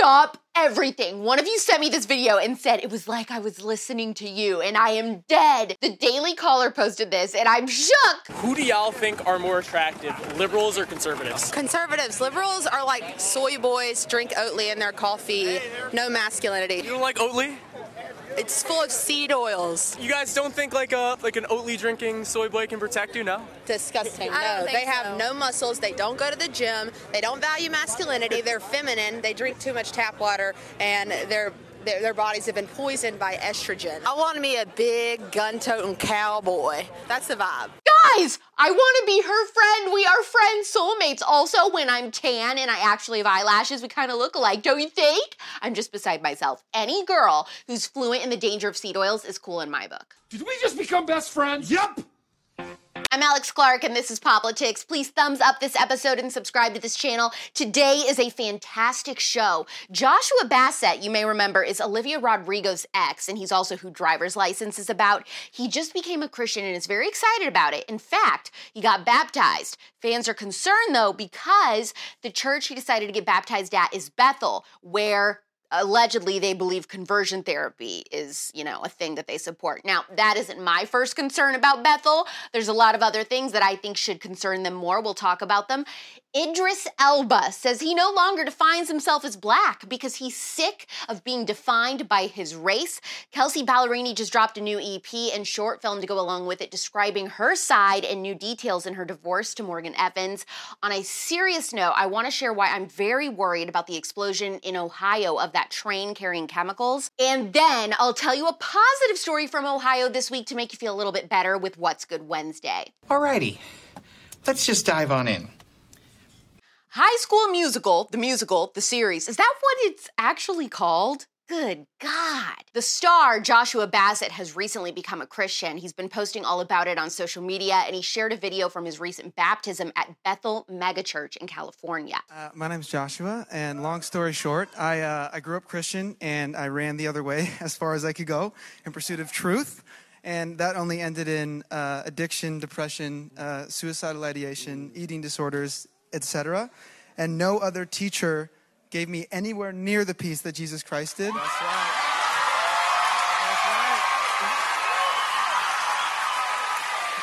stop everything. One of you sent me this video and said it was like I was listening to you and I am dead. The Daily Caller posted this and I'm shook. Who do y'all think are more attractive, liberals or conservatives? Conservatives. Liberals are like soy boys, drink Oatly in their coffee, no masculinity. You don't like Oatly? It's full of seed oils. You guys don't think like a like an Oatly drinking soy boy can protect you? No. Disgusting. No, they have so. no muscles. They don't go to the gym. They don't value masculinity. They're feminine. They drink too much tap water, and their their, their bodies have been poisoned by estrogen. I want to be a big gun-toting cowboy. That's the vibe. Guys, I want to be her friend. We are friends, soulmates. Also, when I'm tan and I actually have eyelashes, we kind of look alike, don't you think? I'm just beside myself. Any girl who's fluent in the danger of seed oils is cool in my book. Did we just become best friends? Yep. I'm Alex Clark, and this is Poplitics. Please thumbs up this episode and subscribe to this channel. Today is a fantastic show. Joshua Bassett, you may remember, is Olivia Rodrigo's ex, and he's also who Driver's License is about. He just became a Christian and is very excited about it. In fact, he got baptized. Fans are concerned, though, because the church he decided to get baptized at is Bethel, where allegedly they believe conversion therapy is you know a thing that they support. Now that isn't my first concern about bethel. There's a lot of other things that i think should concern them more. We'll talk about them. Idris elba says he no longer defines himself as black because he's sick of being defined by his race. Kelsey ballerini just dropped a new ep and short film to go along with it describing her side and new details in her divorce to morgan evans. On a serious note i want to share why i'm very worried about the explosion in ohio of that train carrying chemicals. And then I'll tell you a positive story from Ohio this week to make you feel a little bit better with What's Good Wednesday. Alrighty, let's just dive on in. High School Musical, the musical, the series, is that what it's actually called? Good God. The star, Joshua Bassett, has recently become a Christian. He's been posting all about it on social media, and he shared a video from his recent baptism at Bethel Megachurch in California. Uh, my name's Joshua, and long story short, I, uh, I grew up Christian and I ran the other way as far as I could go in pursuit of truth. And that only ended in uh, addiction, depression, uh, suicidal ideation, eating disorders, etc. And no other teacher gave me anywhere near the peace that Jesus Christ did. That's right.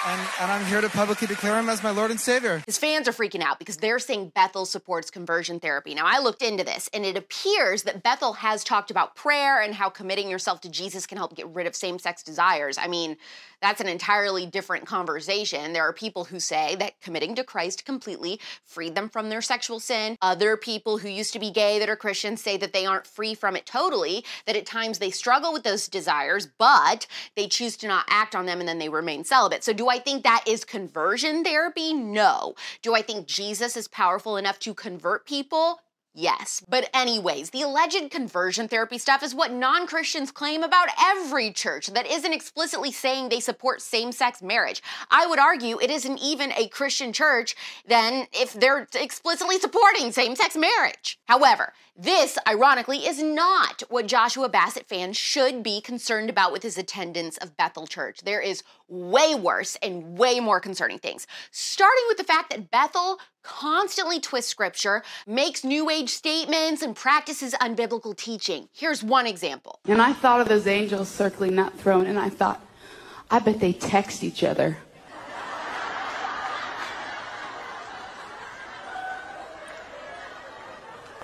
And, and I'm here to publicly declare him as my Lord and Savior. His fans are freaking out because they're saying Bethel supports conversion therapy. Now, I looked into this, and it appears that Bethel has talked about prayer and how committing yourself to Jesus can help get rid of same sex desires. I mean, that's an entirely different conversation. There are people who say that committing to Christ completely freed them from their sexual sin. Other people who used to be gay that are Christians say that they aren't free from it totally, that at times they struggle with those desires, but they choose to not act on them and then they remain celibate. So, do I think that is conversion therapy? No. Do I think Jesus is powerful enough to convert people? Yes. But, anyways, the alleged conversion therapy stuff is what non Christians claim about every church that isn't explicitly saying they support same sex marriage. I would argue it isn't even a Christian church then if they're explicitly supporting same sex marriage. However, this, ironically, is not what Joshua Bassett fans should be concerned about with his attendance of Bethel Church. There is way worse and way more concerning things. Starting with the fact that Bethel constantly twists scripture, makes new age statements, and practices unbiblical teaching. Here's one example. And I thought of those angels circling that throne, and I thought, I bet they text each other.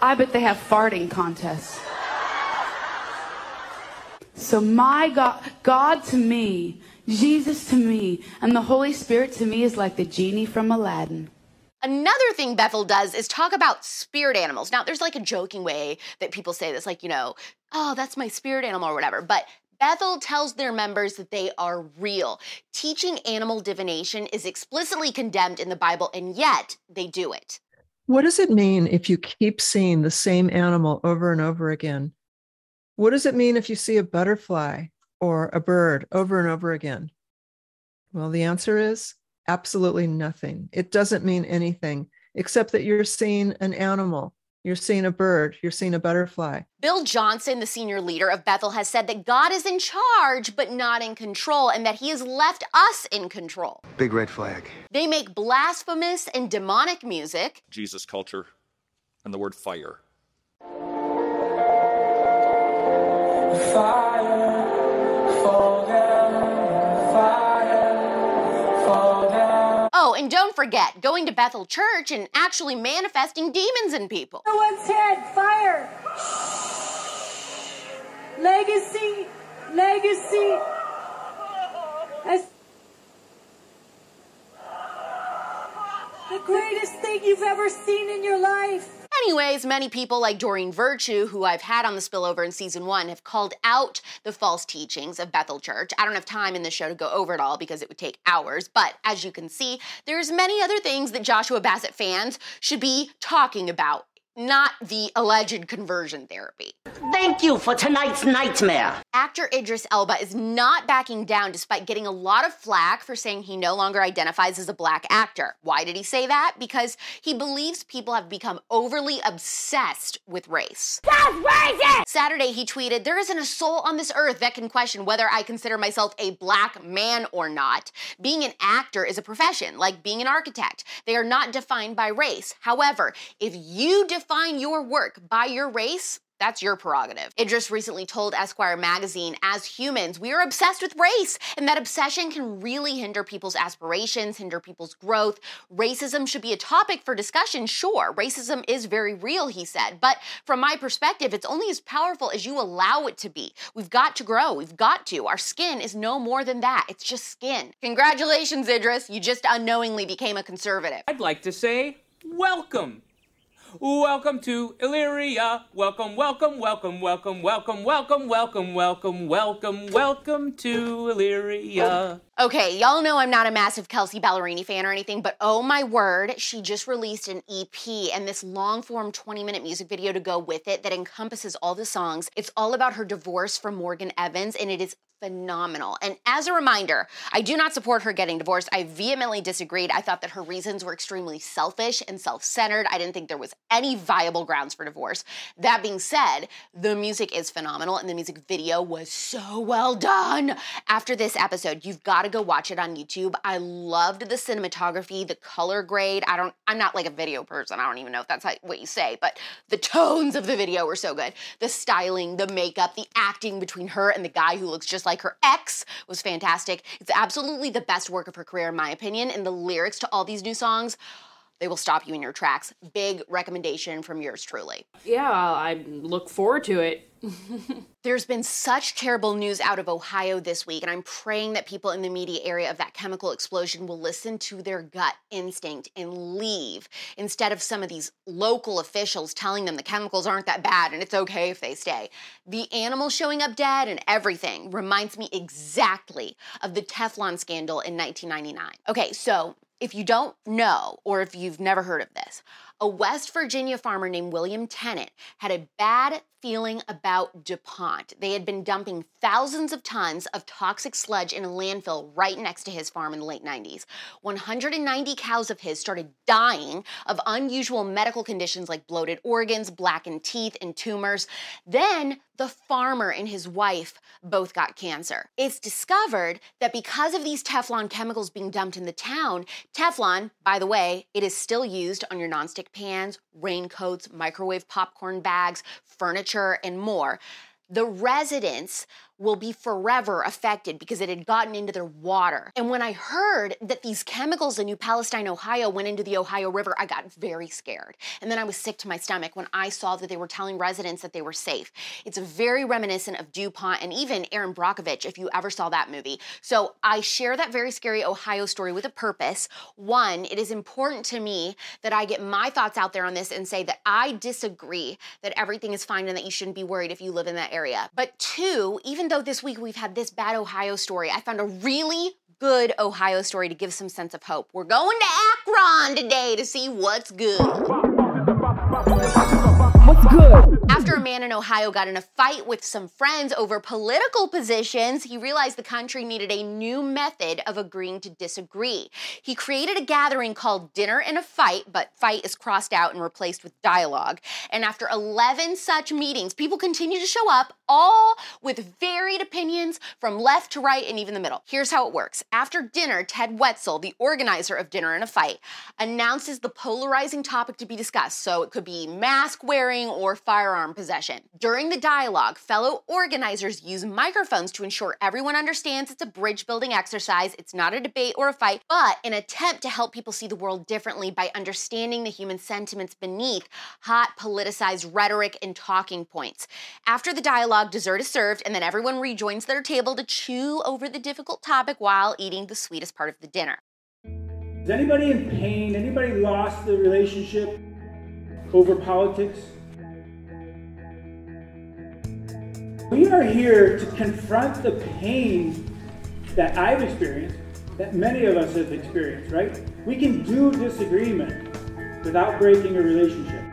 I bet they have farting contests. So my God, God to me, Jesus to me, and the Holy Spirit to me is like the genie from Aladdin. Another thing Bethel does is talk about spirit animals. Now, there's like a joking way that people say this, like, you know, oh, that's my spirit animal or whatever. But Bethel tells their members that they are real. Teaching animal divination is explicitly condemned in the Bible, and yet they do it. What does it mean if you keep seeing the same animal over and over again? What does it mean if you see a butterfly or a bird over and over again? Well, the answer is absolutely nothing. It doesn't mean anything except that you're seeing an animal, you're seeing a bird, you're seeing a butterfly. Bill Johnson, the senior leader of Bethel, has said that God is in charge but not in control, and that He has left us in control. Big red flag. They make blasphemous and demonic music. Jesus culture and the word fire. Oh, and don't forget going to Bethel Church and actually manifesting demons in people. Someone's head, fire. legacy, legacy. As the greatest thing you've ever seen in your life. Anyways, many people like Doreen Virtue, who I've had on the spillover in season one, have called out the false teachings of Bethel Church. I don't have time in this show to go over it all because it would take hours, but as you can see, there's many other things that Joshua Bassett fans should be talking about not the alleged conversion therapy. Thank you for tonight's nightmare. Actor Idris Elba is not backing down despite getting a lot of flack for saying he no longer identifies as a black actor. Why did he say that? Because he believes people have become overly obsessed with race. That's racist! Saturday, he tweeted, There isn't a soul on this earth that can question whether I consider myself a black man or not. Being an actor is a profession, like being an architect. They are not defined by race. However, if you define your work by your race, that's your prerogative. Idris recently told Esquire magazine, as humans, we are obsessed with race, and that obsession can really hinder people's aspirations, hinder people's growth. Racism should be a topic for discussion, sure. Racism is very real, he said. But from my perspective, it's only as powerful as you allow it to be. We've got to grow, we've got to. Our skin is no more than that, it's just skin. Congratulations, Idris. You just unknowingly became a conservative. I'd like to say, welcome. Welcome to Illyria. Welcome, welcome, welcome, welcome, welcome, welcome, welcome, welcome, welcome, welcome to Illyria. Okay, y'all know I'm not a massive Kelsey Ballerini fan or anything, but oh my word, she just released an EP and this long form 20 minute music video to go with it that encompasses all the songs. It's all about her divorce from Morgan Evans, and it is phenomenal. And as a reminder, I do not support her getting divorced. I vehemently disagreed. I thought that her reasons were extremely selfish and self centered. I didn't think there was any viable grounds for divorce. That being said, the music is phenomenal and the music video was so well done. After this episode, you've got to go watch it on YouTube. I loved the cinematography, the color grade. I don't, I'm not like a video person. I don't even know if that's how, what you say, but the tones of the video were so good. The styling, the makeup, the acting between her and the guy who looks just like her ex was fantastic. It's absolutely the best work of her career, in my opinion. And the lyrics to all these new songs, they will stop you in your tracks. Big recommendation from yours truly. Yeah, I look forward to it. There's been such terrible news out of Ohio this week, and I'm praying that people in the media area of that chemical explosion will listen to their gut instinct and leave instead of some of these local officials telling them the chemicals aren't that bad and it's okay if they stay. The animals showing up dead and everything reminds me exactly of the Teflon scandal in 1999. Okay, so if you don't know, or if you've never heard of this, a West Virginia farmer named William Tennant had a bad feeling about DuPont. They had been dumping thousands of tons of toxic sludge in a landfill right next to his farm in the late 90s. 190 cows of his started dying of unusual medical conditions like bloated organs, blackened teeth, and tumors. Then the farmer and his wife both got cancer. It's discovered that because of these Teflon chemicals being dumped in the town, Teflon, by the way, it is still used on your nonstick pans, raincoats, microwave popcorn bags, furniture, and more. The residents will be forever affected because it had gotten into their water. And when I heard that these chemicals in New Palestine, Ohio went into the Ohio River, I got very scared. And then I was sick to my stomach when I saw that they were telling residents that they were safe. It's very reminiscent of DuPont and even Erin Brockovich, if you ever saw that movie. So I share that very scary Ohio story with a purpose. One, it is important to me that I get my thoughts out there on this and say that I disagree that everything is fine and that you shouldn't be worried if you live in that area. But two, even though this week we've had this bad Ohio story, I found a really good Ohio story to give some sense of hope. We're going to Akron today to see what's good. What's good? After a man in Ohio got in a fight with some friends over political positions, he realized the country needed a new method of agreeing to disagree. He created a gathering called Dinner and a Fight, but fight is crossed out and replaced with dialogue. And after 11 such meetings, people continue to show up, all with varied opinions from left to right and even the middle. Here's how it works. After dinner, Ted Wetzel, the organizer of Dinner and a Fight, announces the polarizing topic to be discussed. So it could be mask wearing or firearm possession. During the dialogue, fellow organizers use microphones to ensure everyone understands it's a bridge building exercise, it's not a debate or a fight, but an attempt to help people see the world differently by understanding the human sentiments beneath hot politicized rhetoric and talking points. After the dialogue, dessert is served, and then everyone rejoins their table to chew over the difficult topic while eating the sweetest part of the dinner. Is anybody in pain? Anybody lost the relationship over politics? We are here to confront the pain that I've experienced, that many of us have experienced, right? We can do disagreement without breaking a relationship.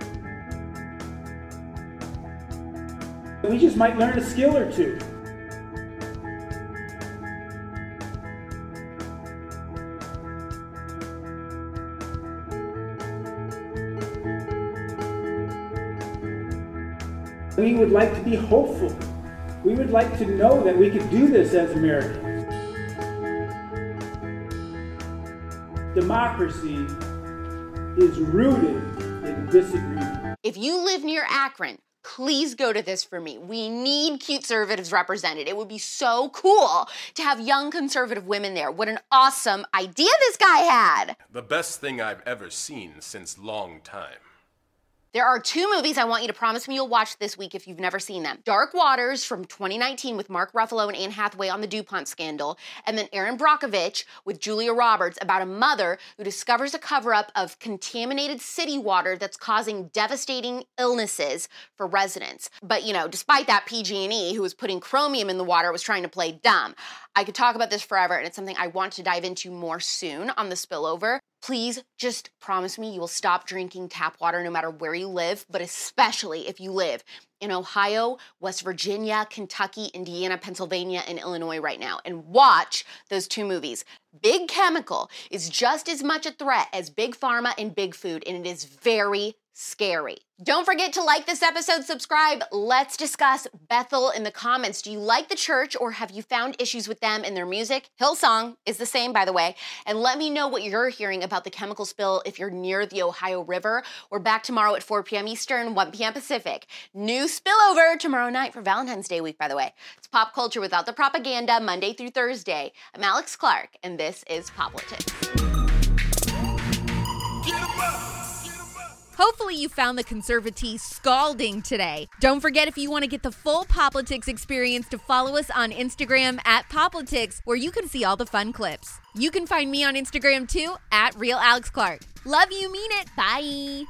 We just might learn a skill or two. We would like to be hopeful. We would like to know that we could do this as Americans. Democracy is rooted in disagreement. If you live near Akron, please go to this for me. We need cute conservatives represented. It would be so cool to have young conservative women there. What an awesome idea this guy had. The best thing I've ever seen since long time. There are two movies I want you to promise me you'll watch this week if you've never seen them. Dark Waters from 2019 with Mark Ruffalo and Anne Hathaway on the DuPont scandal, and then Erin Brockovich with Julia Roberts about a mother who discovers a cover up of contaminated city water that's causing devastating illnesses for residents. But, you know, despite that, PG&E, who was putting chromium in the water, was trying to play dumb. I could talk about this forever, and it's something I want to dive into more soon on the spillover. Please just promise me you will stop drinking tap water no matter where you live, but especially if you live in Ohio, West Virginia, Kentucky, Indiana, Pennsylvania, and Illinois right now. And watch those two movies. Big Chemical is just as much a threat as Big Pharma and Big Food, and it is very scary. Don't forget to like this episode, subscribe. Let's discuss Bethel in the comments. Do you like the church or have you found issues with them and their music? Hillsong is the same, by the way. And let me know what you're hearing about the chemical spill if you're near the Ohio River. We're back tomorrow at 4 p.m. Eastern, 1 p.m. Pacific. New spillover tomorrow night for Valentine's Day week, by the way. It's pop culture without the propaganda, Monday through Thursday. I'm Alex Clark, and this is Poplitics. Hopefully, you found the conservatee scalding today. Don't forget, if you want to get the full Poplitics experience, to follow us on Instagram at Poplitics, where you can see all the fun clips. You can find me on Instagram too at Real Alex Clark. Love you, mean it. Bye.